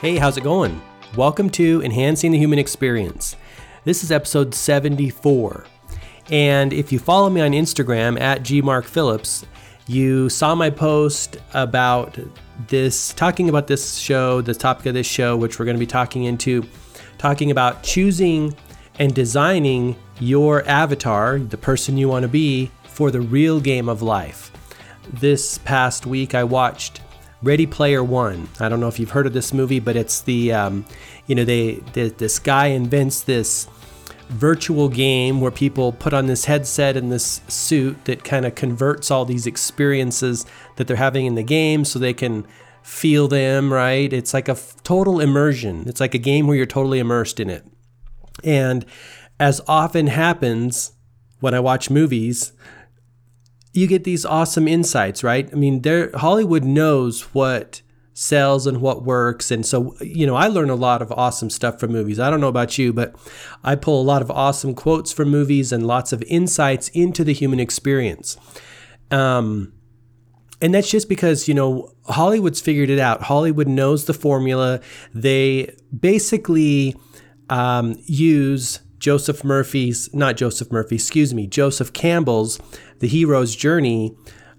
Hey, how's it going? Welcome to Enhancing the Human Experience. This is episode 74. And if you follow me on Instagram at gmarkphillips, you saw my post about this, talking about this show, the topic of this show, which we're going to be talking into, talking about choosing and designing your avatar, the person you want to be, for the real game of life. This past week, I watched Ready Player One. I don't know if you've heard of this movie, but it's the, um, you know, they, they this guy invents this virtual game where people put on this headset and this suit that kind of converts all these experiences that they're having in the game so they can feel them, right? It's like a f- total immersion. It's like a game where you're totally immersed in it. And as often happens when I watch movies, you get these awesome insights, right? I mean, there Hollywood knows what sells and what works. And so, you know, I learn a lot of awesome stuff from movies. I don't know about you, but I pull a lot of awesome quotes from movies and lots of insights into the human experience. Um, and that's just because, you know, Hollywood's figured it out. Hollywood knows the formula. They basically um, use Joseph Murphy's, not Joseph Murphy, excuse me, Joseph Campbell's The Hero's Journey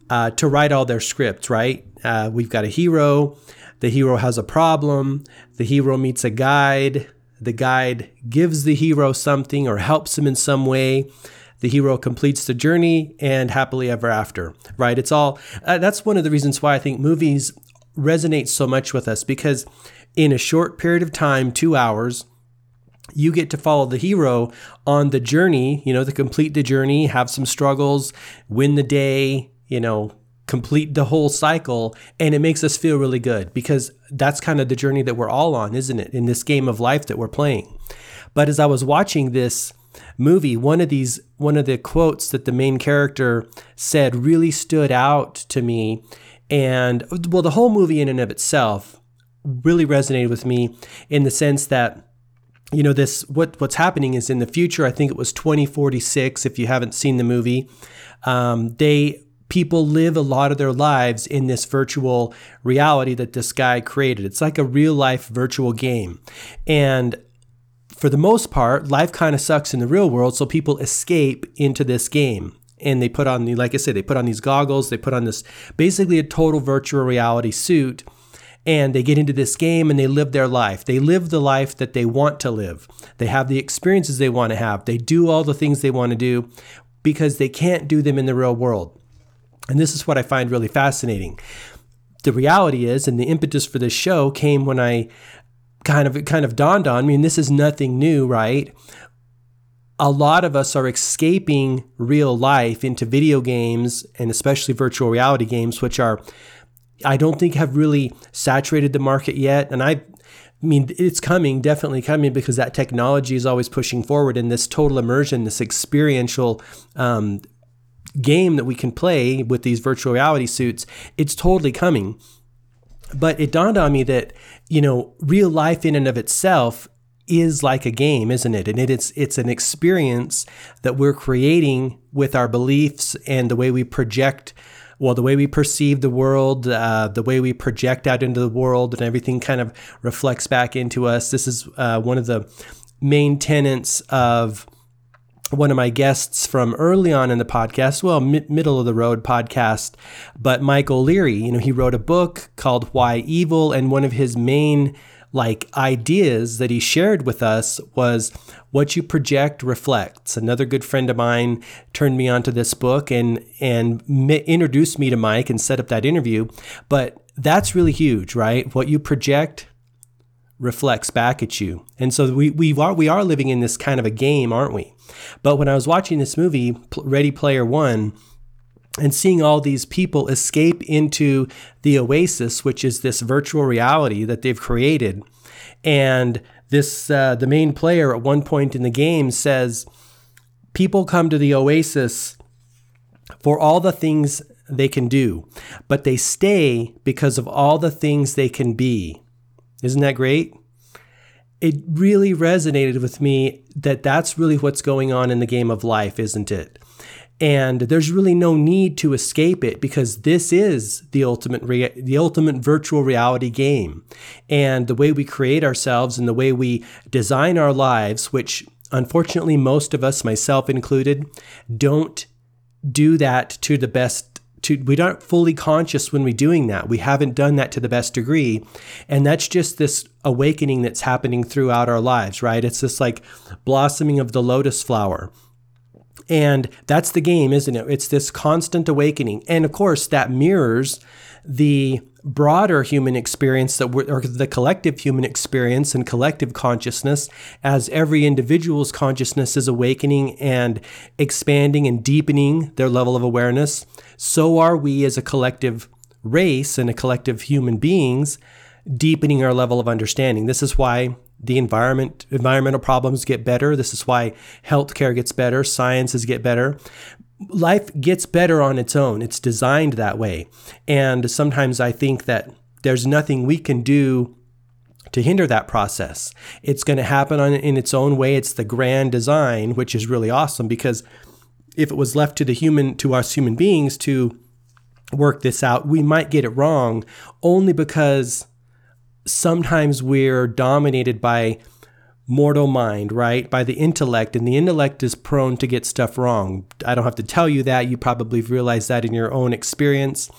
uh, to write all their scripts, right? Uh, we've got a hero. The hero has a problem. The hero meets a guide. The guide gives the hero something or helps him in some way. The hero completes the journey and happily ever after, right? It's all, uh, that's one of the reasons why I think movies resonate so much with us because in a short period of time, two hours, you get to follow the hero on the journey, you know, to complete the journey, have some struggles, win the day, you know, complete the whole cycle. And it makes us feel really good because that's kind of the journey that we're all on, isn't it? In this game of life that we're playing. But as I was watching this movie, one of these, one of the quotes that the main character said really stood out to me. And well, the whole movie in and of itself really resonated with me in the sense that you know this what what's happening is in the future i think it was 2046 if you haven't seen the movie um, they people live a lot of their lives in this virtual reality that this guy created. It's like a real life virtual game. And for the most part life kind of sucks in the real world so people escape into this game. And they put on the like i said they put on these goggles they put on this basically a total virtual reality suit and they get into this game and they live their life. They live the life that they want to live. They have the experiences they want to have. They do all the things they want to do because they can't do them in the real world. And this is what I find really fascinating. The reality is, and the impetus for this show came when I kind of it kind of dawned on me, and this is nothing new, right? A lot of us are escaping real life into video games and especially virtual reality games, which are I don't think have really saturated the market yet. And I, I mean, it's coming, definitely coming because that technology is always pushing forward and this total immersion, this experiential um, game that we can play with these virtual reality suits, it's totally coming. But it dawned on me that, you know, real life in and of itself is like a game, isn't it? And it, it's it's an experience that we're creating with our beliefs and the way we project well, the way we perceive the world, uh, the way we project out into the world, and everything kind of reflects back into us. This is uh, one of the main tenets of one of my guests from early on in the podcast, well, mi- middle of the road podcast, but Mike O'Leary. You know, he wrote a book called Why Evil, and one of his main like ideas that he shared with us was what you project reflects. Another good friend of mine turned me onto this book and and introduced me to Mike and set up that interview. But that's really huge, right? What you project reflects back at you. And so we, we are we are living in this kind of a game, aren't we? But when I was watching this movie, Ready Player One, and seeing all these people escape into the oasis, which is this virtual reality that they've created. And this, uh, the main player at one point in the game says, People come to the oasis for all the things they can do, but they stay because of all the things they can be. Isn't that great? It really resonated with me that that's really what's going on in the game of life, isn't it? And there's really no need to escape it because this is the ultimate rea- the ultimate virtual reality game. And the way we create ourselves and the way we design our lives which unfortunately most of us myself included don't do that to the best to we aren't fully conscious when we're doing that. We haven't done that to the best degree. And that's just this awakening that's happening throughout our lives right? It's this like blossoming of the lotus flower and that's the game, isn't it? It's this constant awakening. And of course, that mirrors the broader human experience that we're, or the collective human experience and collective consciousness as every individual's consciousness is awakening and expanding and deepening their level of awareness so are we as a collective race and a collective human beings deepening our level of understanding this is why the environment environmental problems get better. This is why healthcare gets better, sciences get better. Life gets better on its own. It's designed that way. And sometimes I think that there's nothing we can do to hinder that process. It's going to happen on, in its own way. It's the grand design, which is really awesome because if it was left to the human to us human beings to work this out, we might get it wrong only because sometimes we're dominated by mortal mind, right? By the intellect, and the intellect is prone to get stuff wrong. I don't have to tell you that. You probably realize that in your own experience.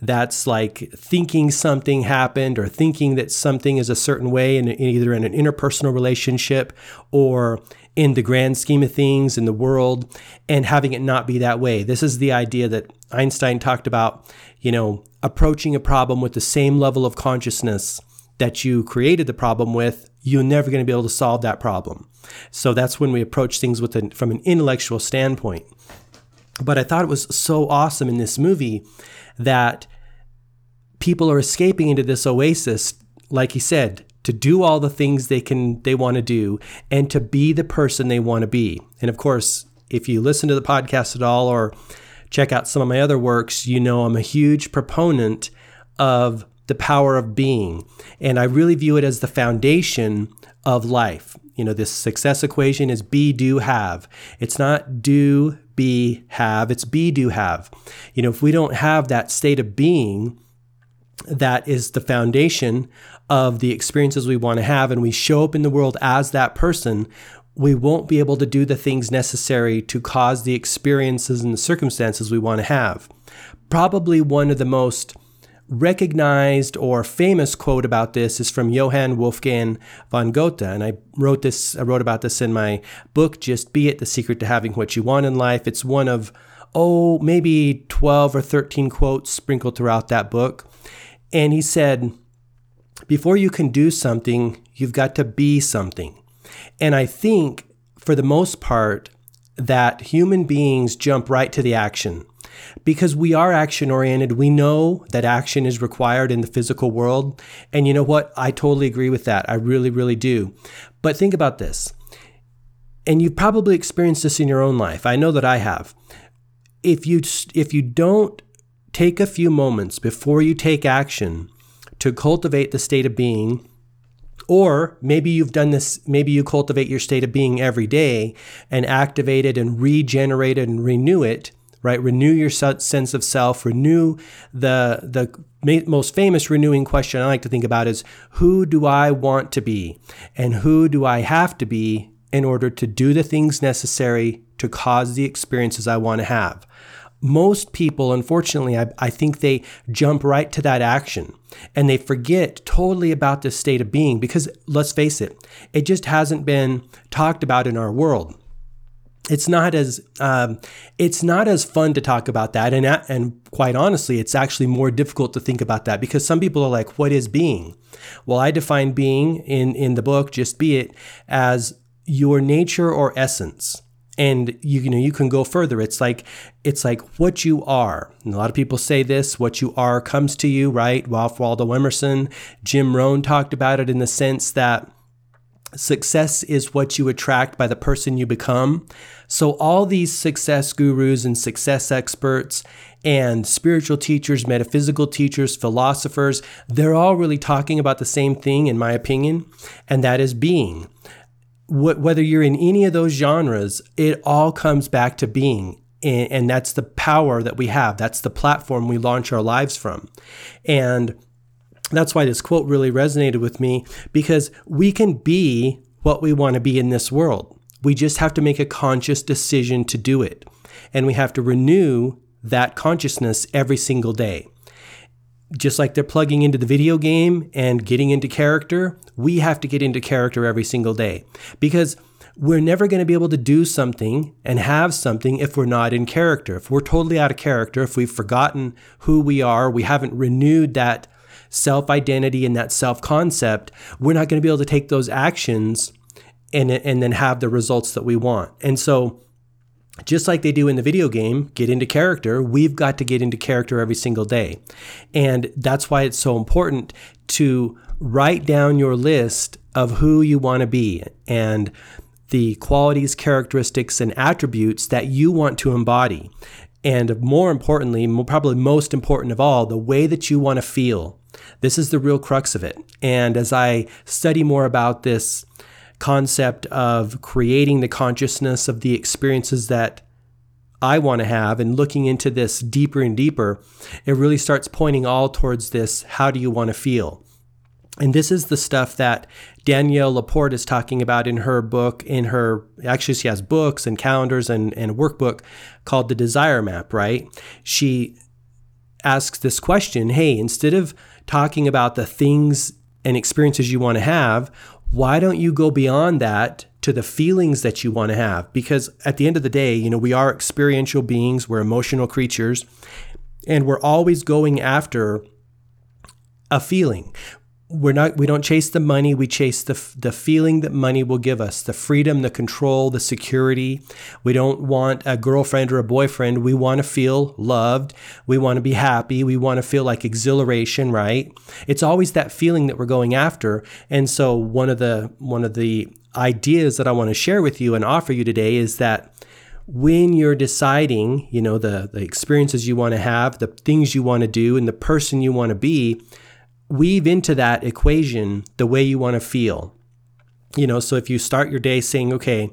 That's like thinking something happened or thinking that something is a certain way in, either in an interpersonal relationship or in the grand scheme of things in the world and having it not be that way. This is the idea that Einstein talked about, you know, approaching a problem with the same level of consciousness that you created the problem with, you're never going to be able to solve that problem. So that's when we approach things with an, from an intellectual standpoint. But I thought it was so awesome in this movie that people are escaping into this oasis, like he said, to do all the things they can they want to do and to be the person they want to be. And of course, if you listen to the podcast at all or check out some of my other works, you know I'm a huge proponent of the power of being. And I really view it as the foundation of life. You know, this success equation is be, do, have. It's not do, be, have. It's be, do, have. You know, if we don't have that state of being, that is the foundation of the experiences we want to have, and we show up in the world as that person, we won't be able to do the things necessary to cause the experiences and the circumstances we want to have. Probably one of the most recognized or famous quote about this is from Johann Wolfgang von Goethe. And I wrote this, I wrote about this in my book, Just Be It, The Secret to Having What You Want in Life. It's one of, oh, maybe 12 or 13 quotes sprinkled throughout that book. And he said, before you can do something, you've got to be something. And I think for the most part, that human beings jump right to the action because we are action oriented. We know that action is required in the physical world. And you know what? I totally agree with that. I really, really do. But think about this. And you've probably experienced this in your own life. I know that I have. If you if you don't take a few moments before you take action to cultivate the state of being or maybe you've done this, maybe you cultivate your state of being every day and activate it and regenerate it and renew it right? Renew your sense of self, renew the, the most famous renewing question I like to think about is who do I want to be? And who do I have to be in order to do the things necessary to cause the experiences I want to have? Most people, unfortunately, I, I think they jump right to that action and they forget totally about this state of being because let's face it, it just hasn't been talked about in our world it's not as um, it's not as fun to talk about that. And and quite honestly it's actually more difficult to think about that because some people are like what is being? Well i define being in in the book just be it as your nature or essence. And you, you know you can go further. It's like it's like what you are. And a lot of people say this what you are comes to you right? Ralph waldo emerson jim rohn talked about it in the sense that Success is what you attract by the person you become. So, all these success gurus and success experts and spiritual teachers, metaphysical teachers, philosophers, they're all really talking about the same thing, in my opinion, and that is being. Whether you're in any of those genres, it all comes back to being. And, that's the power that we have. That's the platform we launch our lives from. And that's why this quote really resonated with me because we can be what we want to be in this world. We just have to make a conscious decision to do it. And we have to renew that consciousness every single day. Just like they're plugging into the video game and getting into character, we have to get into character every single day because we're never going to be able to do something and have something if we're not in character. If we're totally out of character, if we've forgotten who we are, we haven't renewed that self identity and that self concept, we're not going to be able to take those actions and, and then have the results that we want. And so, just like they do in the video game, get into character, we've got to get into character every single day. And that's why it's so important to write down your list of who you want to be and the qualities, characteristics, and attributes that you want to embody. And more importantly, probably most important of all, the way that you want to feel. This is the real crux of it. And as I study more about this concept of creating the consciousness of the experiences that I want to have and looking into this deeper and deeper, it really starts pointing all towards this how do you want to feel? And this is the stuff that Danielle Laporte is talking about in her book, in her, actually, she has books and calendars and, and a workbook called The Desire Map, right? She asks this question hey, instead of talking about the things and experiences you want to have, why don't you go beyond that to the feelings that you want to have? Because at the end of the day, you know, we are experiential beings, we're emotional creatures, and we're always going after a feeling we're not we don't chase the money we chase the the feeling that money will give us the freedom the control the security. We don't want a girlfriend or a boyfriend. We want to feel loved. We want to be happy. We want to feel like exhilaration right? It's always that feeling that we're going after. And so one of the one of the ideas that I want to share with you and offer you today is that when you're deciding, you know, the, the experiences you want to have, the things you want to do, and the person you want to be, weave into that equation the way you want to feel. You know, so if you start your day saying, okay,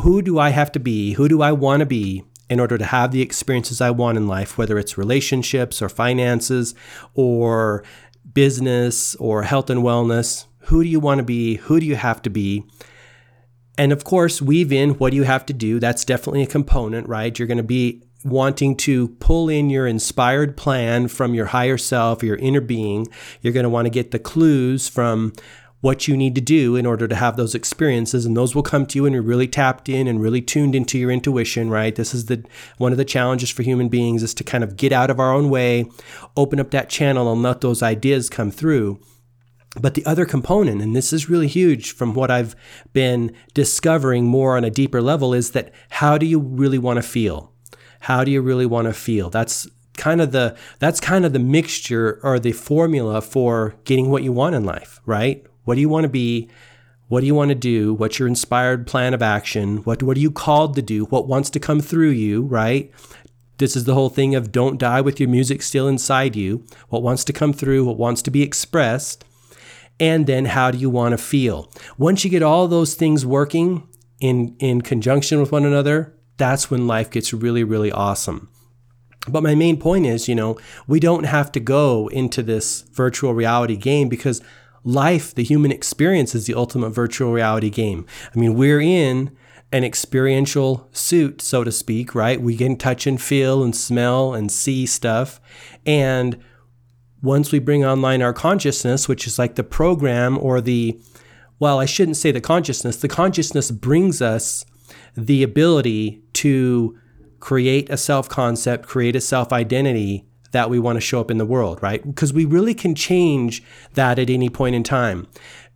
who do I have to be? Who do I want to be in order to have the experiences I want in life, whether it's relationships or finances or business or health and wellness? Who do you want to be? Who do you have to be? And of course, weave in what do you have to do. That's definitely a component, right? You're going to be wanting to pull in your inspired plan from your higher self, your inner being. You're going to want to get the clues from what you need to do in order to have those experiences and those will come to you and you're really tapped in and really tuned into your intuition right this is the one of the challenges for human beings is to kind of get out of our own way open up that channel and let those ideas come through but the other component, and this is really huge from what I've been discovering more on a deeper level, is that how do you really want to feel? How do you really want to feel? That's kind of the that's kind of the mixture or the formula for getting what you want in life, right? What do you want to be? What do you want to do? What's your inspired plan of action? What what are you called to do? What wants to come through you, right? This is the whole thing of don't die with your music still inside you. What wants to come through, what wants to be expressed, and then how do you want to feel? Once you get all those things working in in conjunction with one another, that's when life gets really, really awesome. But my main point is, you know, we don't have to go into this virtual reality game because life, the human experience, is the ultimate virtual reality game. I mean, we're in an experiential suit, so to speak, right? We can touch and feel and smell and see stuff. And once we bring online our consciousness, which is like the program or the, well, I shouldn't say the consciousness, the consciousness brings us the ability to create a self concept, create a self identity that we want to show up in the world, right? Because we really can change that at any point in time.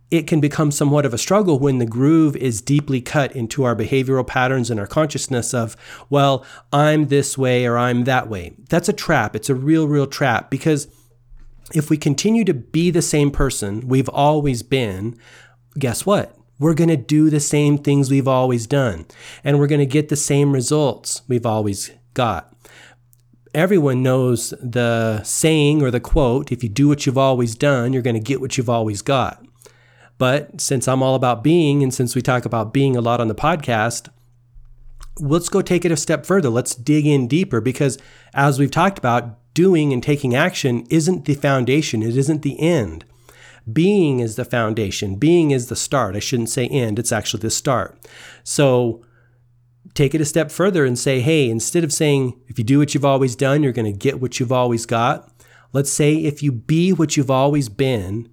It can become somewhat of a struggle when the groove is deeply cut into our behavioral patterns and our consciousness of, well, I'm this way or I'm that way. That's a trap. It's a real, real trap because if we continue to be the same person we've always been, guess what? We're going to do the same things we've always done and we're going to get the same results we've always got. Everyone knows the saying or the quote if you do what you've always done, you're going to get what you've always got. But since I'm all about being, and since we talk about being a lot on the podcast, let's go take it a step further. Let's dig in deeper because, as we've talked about, doing and taking action isn't the foundation, it isn't the end. Being is the foundation, being is the start. I shouldn't say end, it's actually the start. So, take it a step further and say, hey, instead of saying, if you do what you've always done, you're going to get what you've always got, let's say, if you be what you've always been,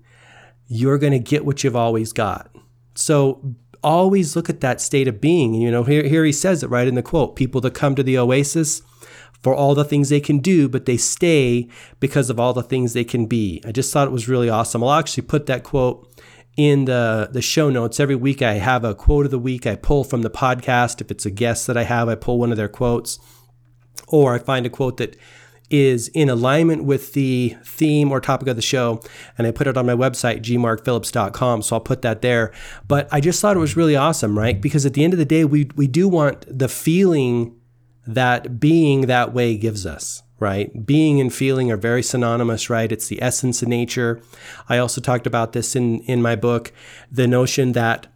you're going to get what you've always got. So, always look at that state of being. And, you know, here, here he says it right in the quote people that come to the oasis for all the things they can do, but they stay because of all the things they can be. I just thought it was really awesome. I'll actually put that quote in the, the show notes. Every week I have a quote of the week I pull from the podcast. If it's a guest that I have, I pull one of their quotes. Or I find a quote that is in alignment with the theme or topic of the show. And I put it on my website, gmarkphillips.com. So I'll put that there. But I just thought it was really awesome, right? Because at the end of the day, we, we do want the feeling that being that way gives us, right? Being and feeling are very synonymous, right? It's the essence of nature. I also talked about this in, in my book the notion that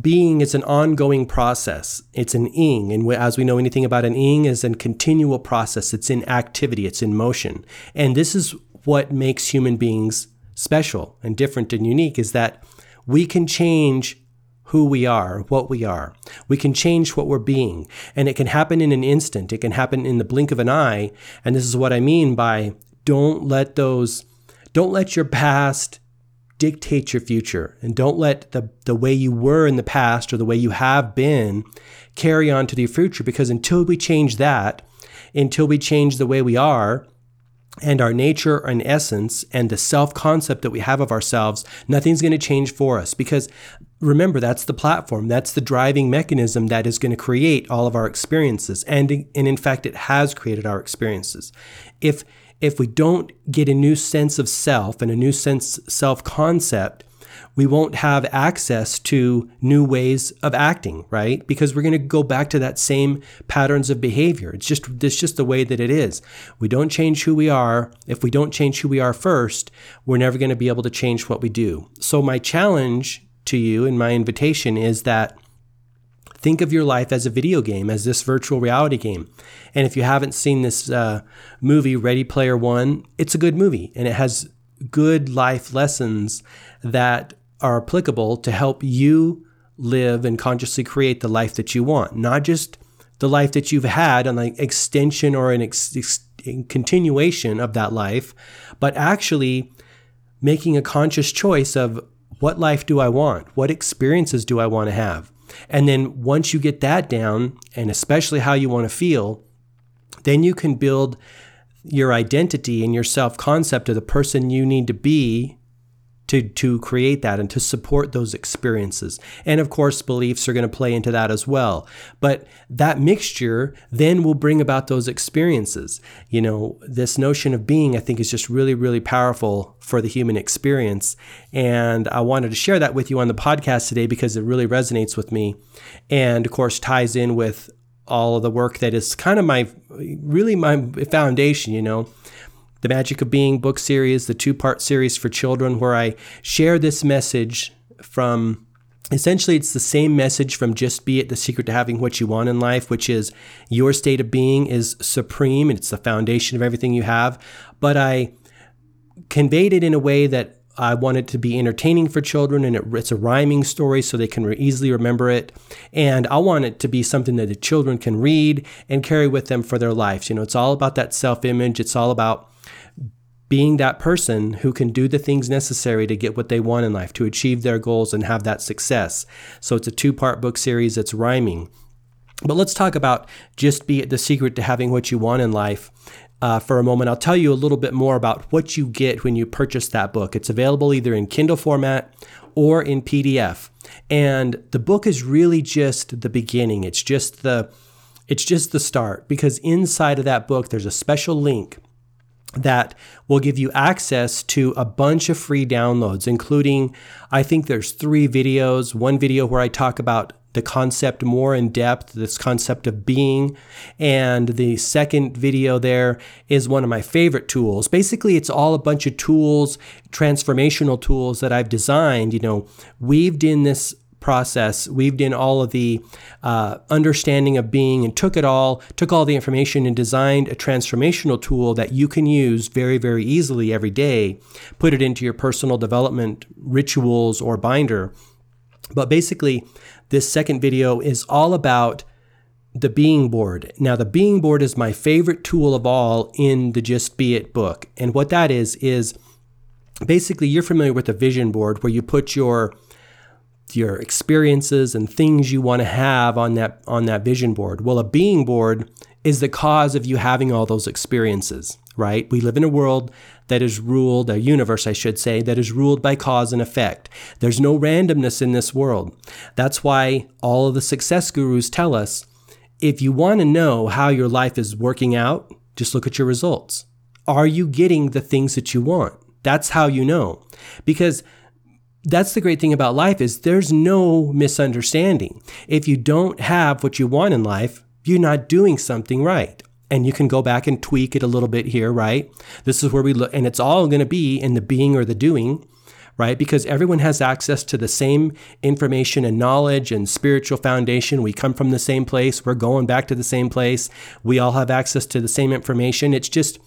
being is an ongoing process. It's an ing, and as we know anything about an ing, is a continual process. It's in activity. It's in motion, and this is what makes human beings special and different and unique. Is that we can change who we are, what we are. We can change what we're being, and it can happen in an instant. It can happen in the blink of an eye, and this is what I mean by don't let those, don't let your past dictate your future. And don't let the, the way you were in the past or the way you have been carry on to the future because until we change that, until we change the way we are, and our nature and essence and the self concept that we have of ourselves, nothing's going to change for us because remember, that's the platform, that's the driving mechanism that is going to create all of our experiences. And, and in fact, it has created our experiences. If if we don't get a new sense of self and a new sense self concept, we won't have access to new ways of acting, right? Because we're going to go back to that same patterns of behavior. It's just it's just the way that it is. We don't change who we are. If we don't change who we are first, we're never going to be able to change what we do. So my challenge to you and my invitation is that Think of your life as a video game, as this virtual reality game. And if you haven't seen this uh, movie, Ready Player One, it's a good movie and it has good life lessons that are applicable to help you live and consciously create the life that you want, not just the life that you've had an like extension or an ex- ex- continuation of that life, but actually making a conscious choice of what life do I want? What experiences do I want to have? And then once you get that down, and especially how you want to feel, then you can build your identity and your self concept of the person you need to be to, to create that and to support those experiences. And of course, beliefs are going to play into that as well. But that mixture then will bring about those experiences. You know, this notion of being, I think, is just really, really powerful for the human experience. And I wanted to share that with you on the podcast today because it really resonates with me. And of course, ties in with all of the work that is kind of my really my foundation, you know the Magic of Being book series, the two part series for children, where I share this message from essentially it's the same message from Just Be It, the secret to having what you want in life, which is your state of being is supreme and it's the foundation of everything you have. But I conveyed it in a way that I want it to be entertaining for children, and it, it's a rhyming story so they can re- easily remember it. And I want it to be something that the children can read and carry with them for their lives. You know, it's all about that self image. It's all about being that person who can do the things necessary to get what they want in life, to achieve their goals and have that success. So it's a two part book series that's rhyming. But let's talk about just be the secret to having what you want in life. Uh, for a moment, I'll tell you a little bit more about what you get when you purchase that book. It's available either in Kindle format or in PDF. And the book is really just the beginning. It's just the it's just the start because inside of that book there's a special link that will give you access to a bunch of free downloads, including, I think there's three videos. One video where I talk about the concept more in depth, this concept of being. And the second video there is one of my favorite tools. Basically, it's all a bunch of tools, transformational tools that I've designed, you know, weaved in this process weaved in all of the uh, understanding of being and took it all took all the information and designed a transformational tool that you can use very very easily every day put it into your personal development rituals or binder but basically this second video is all about the being board. Now, the being board is my favorite tool of all in the Just Be It book. And what that is, is basically you're familiar with a vision board where you put your your experiences and things you want to have on that on that vision board. Well, a being board is the cause of you having all those experiences, right? We live in a world that is ruled, a universe, I should say, that is ruled by cause and effect. There's no randomness in this world. That's why all of the success gurus tell us if you want to know how your life is working out, just look at your results. Are you getting the things that you want? That's how you know. Because that's the great thing about life is there's no misunderstanding. If you don't have what you want in life, you're not doing something right. And you can go back and tweak it a little bit here, right? This is where we look, and it's all going to be in the being or the doing right? Because everyone has access to the same information and knowledge and spiritual foundation. We come from the same place. We're going back to the same place. We all have access to the same information. It's just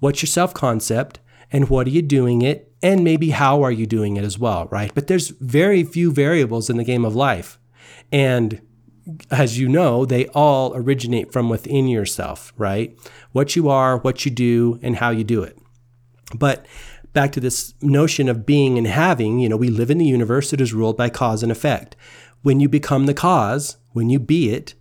what's your self concept and what are you doing it? And maybe how are you doing it as well, right? But there's very few variables in the game of life. And as you know, they all originate from within yourself, right? What you are, what you do, and how you do it. But back to this notion of being and having, you know, we live in the universe that is ruled by cause and effect. When you become the cause, when you be it,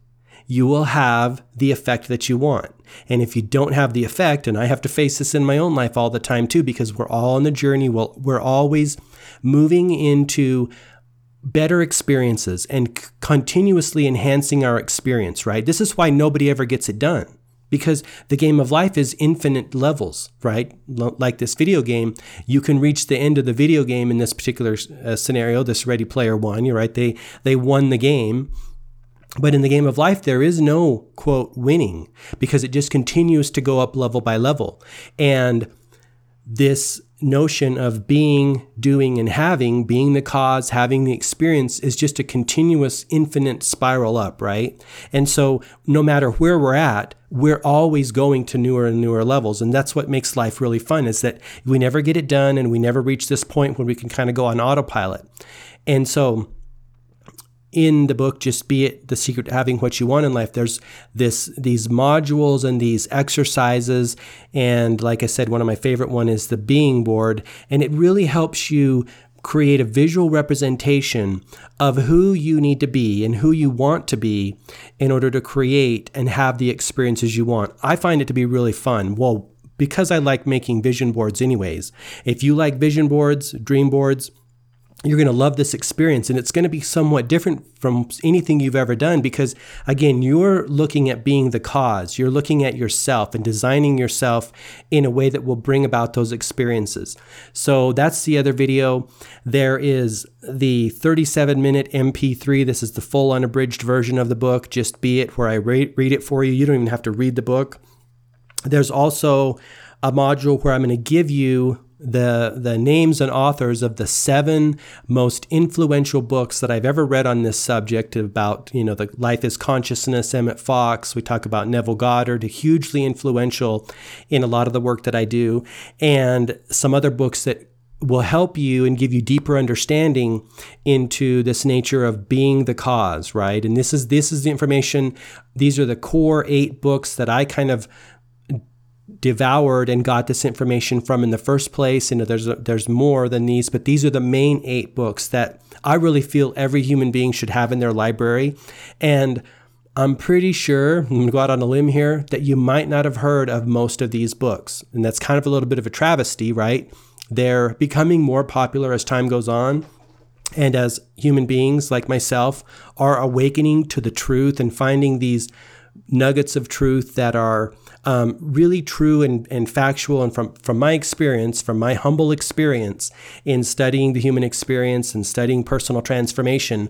you will have the effect that you want. And if you don't have the effect, and I have to face this in my own life all the time too, because we're all on the journey, we're always moving into better experiences and continuously enhancing our experience, right? This is why nobody ever gets it done because the game of life is infinite levels, right? Like this video game, you can reach the end of the video game in this particular uh, scenario, this Ready Player One, you're right? They they won the game. But in the game of life, there is no quote winning because it just continues to go up level by level. And this notion of being, doing, and having, being the cause, having the experience is just a continuous, infinite spiral up, right? And so no matter where we're at, we're always going to newer and newer levels. And that's what makes life really fun is that we never get it done and we never reach this point where we can kind of go on autopilot. And so in the book just be it the secret to having what you want in life. There's this these modules and these exercises. And like i said one of my favorite one is the being board. And it really helps you create a visual representation of who you need to be and who you want to be in order to create and have the experiences you want. I find it to be really fun. Well because i like making vision boards anyways. If you like vision boards dream boards you're going to love this experience and it's going to be somewhat different from anything you've ever done because again you're looking at being the cause. You're looking at yourself and designing yourself in a way that will bring about those experiences. So that's the other video. There is the 37 minute mp3 this is the full unabridged version of the book. Just be it where i read it for you. You don't even have to read the book. There's also a module where i'm going to give you the the names and authors of the seven most influential books that I've ever read on this subject about you know the life is consciousness Emmett Fox. We talk about Neville Goddard hugely influential in a lot of the work that I do. And some other books that will help you and give you deeper understanding into this nature of being the cause right? And this is this is the information these are the core 8 books that I kind of devoured and got this information from in the first place. Know, there's a, there's more than these, but these are the main eight books that I really feel every human being should have in their library. And I'm pretty sure, I'm to go out on a limb here, that you might not have heard of most of these books. And that's kind of a little bit of a travesty, right? They're becoming more popular as time goes on. And as human beings like myself are awakening to the truth and finding these nuggets of truth that are um, really true and, and factual. And from, from my experience, from my humble experience in studying the human experience and studying personal transformation,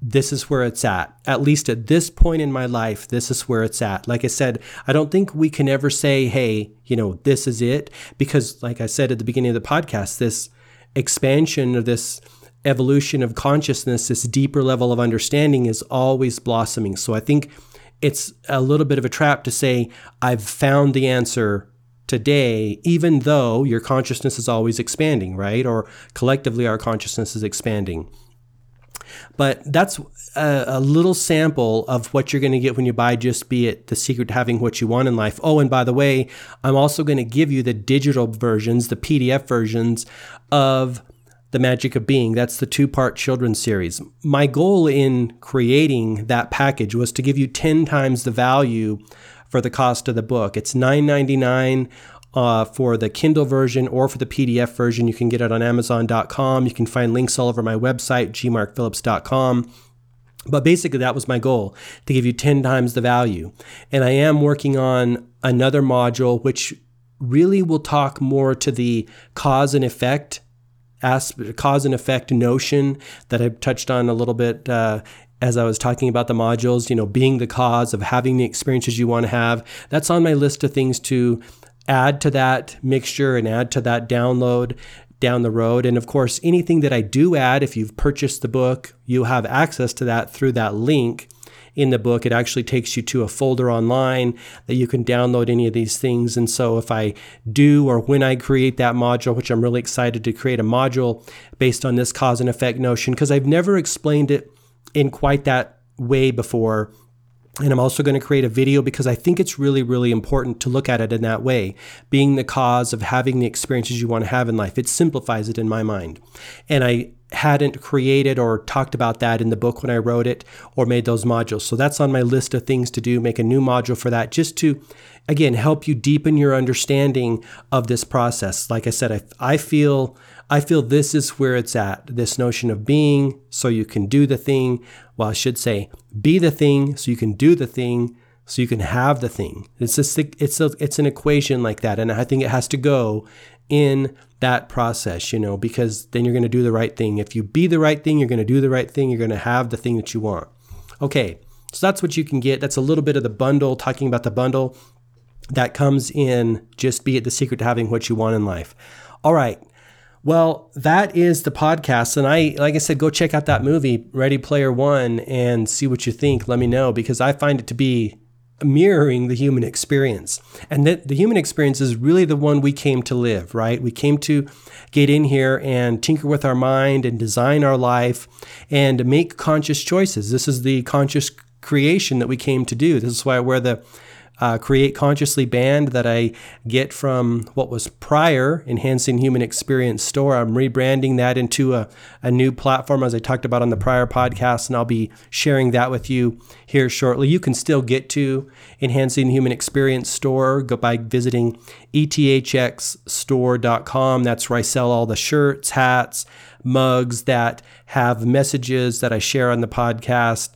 this is where it's at. At least at this point in my life, this is where it's at. Like I said, I don't think we can ever say, hey, you know, this is it. Because, like I said at the beginning of the podcast, this expansion of this evolution of consciousness, this deeper level of understanding is always blossoming. So I think it's a little bit of a trap to say, I've found the answer today, even though your consciousness is always expanding, right? Or collectively, our consciousness is expanding. But that's a, a, little sample of what you're going to get when you buy Just Be It, the secret to having what you want in life. Oh, and by the way, I'm also going to give you the digital versions, the PDF versions of The Magic of Being. That's the two part children's series. My goal in creating that package was to give you 10 times the value for the cost of the book. It's $9.99 uh, for the Kindle version or for the PDF version. You can get it on Amazon.com. You can find links all over my website, gmarkphillips.com. But basically, that was my goal to give you 10 times the value. And I am working on another module which really will talk more to the cause and effect aspect, cause and effect notion that I've touched on a little bit uh, as I was talking about the modules, you know, being the cause of having the experiences you want to have. That's on my list of things to add to that mixture and add to that download down the road. And of course, anything that I do add, if you've purchased the book, you have access to that through that link in the book. It actually takes you to a folder online that you can download any of these things. And so if I do or when I create that module, which I'm really excited to create a module based on this cause and effect notion, because I've never explained it in quite that way before and I'm also going to create a video because I think it's really, really important to look at it in that way, being the cause of having the experiences you want to have in life. It simplifies it in my mind. And I hadn't created or talked about that in the book when I wrote it or made those modules. So that's on my list of things to do, make a new module for that, just to, again, help you deepen your understanding of this process. Like I said, I, I feel. I feel this is where it's at. This notion of being so you can do the thing, well, I should say, be the thing so you can do the thing so you can have the thing. It's a, it's a, it's an equation like that, and I think it has to go in that process, you know, because then you're going to do the right thing. If you be the right thing, you're going to do the right thing. You're going to have the thing that you want. Okay, so that's what you can get. That's a little bit of the bundle. Talking about the bundle that comes in. Just be it the secret to having what you want in life. All right. Well, that is the podcast. And I, like I said, go check out that movie, Ready Player One, and see what you think. Let me know because I find it to be mirroring the human experience. And that the human experience is really the one we came to live, right? We came to get in here and tinker with our mind and design our life and make conscious choices. This is the conscious creation that we came to do. This is why I wear the uh, Create Consciously band that I get from what was prior Enhancing Human Experience store. I'm rebranding that into a, a new platform, as I talked about on the prior podcast, and I'll be sharing that with you here shortly. You can still get to Enhancing Human Experience store by visiting ethxstore.com. That's where I sell all the shirts, hats, mugs that have messages that I share on the podcast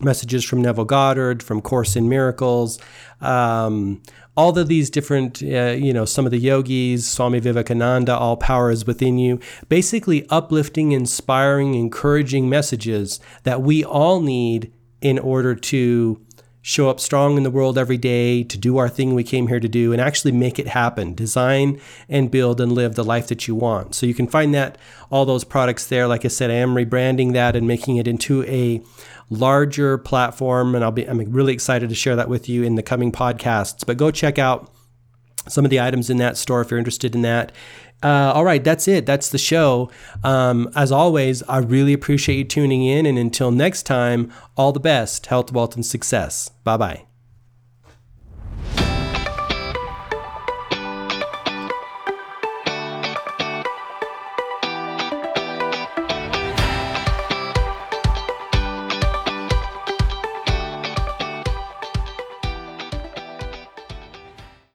messages from Neville Goddard, from Course in Miracles, um, all of these different, uh, you know, some of the yogis, Swami Vivekananda, all power is within you, basically uplifting, inspiring, encouraging messages that we all need in order to show up strong in the world every day, to do our thing we came here to do, and actually make it happen. Design and build and live the life that you want. So you can find that, all those products there. Like I said, I am rebranding that and making it into a larger platform, and I'll be I'm really excited to share that with you in the coming podcasts. But go check out some of the items in that store if you're interested in that. Uh, all right, that's it. That's the show. Um, as always, I really appreciate you tuning in. And until next time, all the best, health, wealth, and success. Bye bye.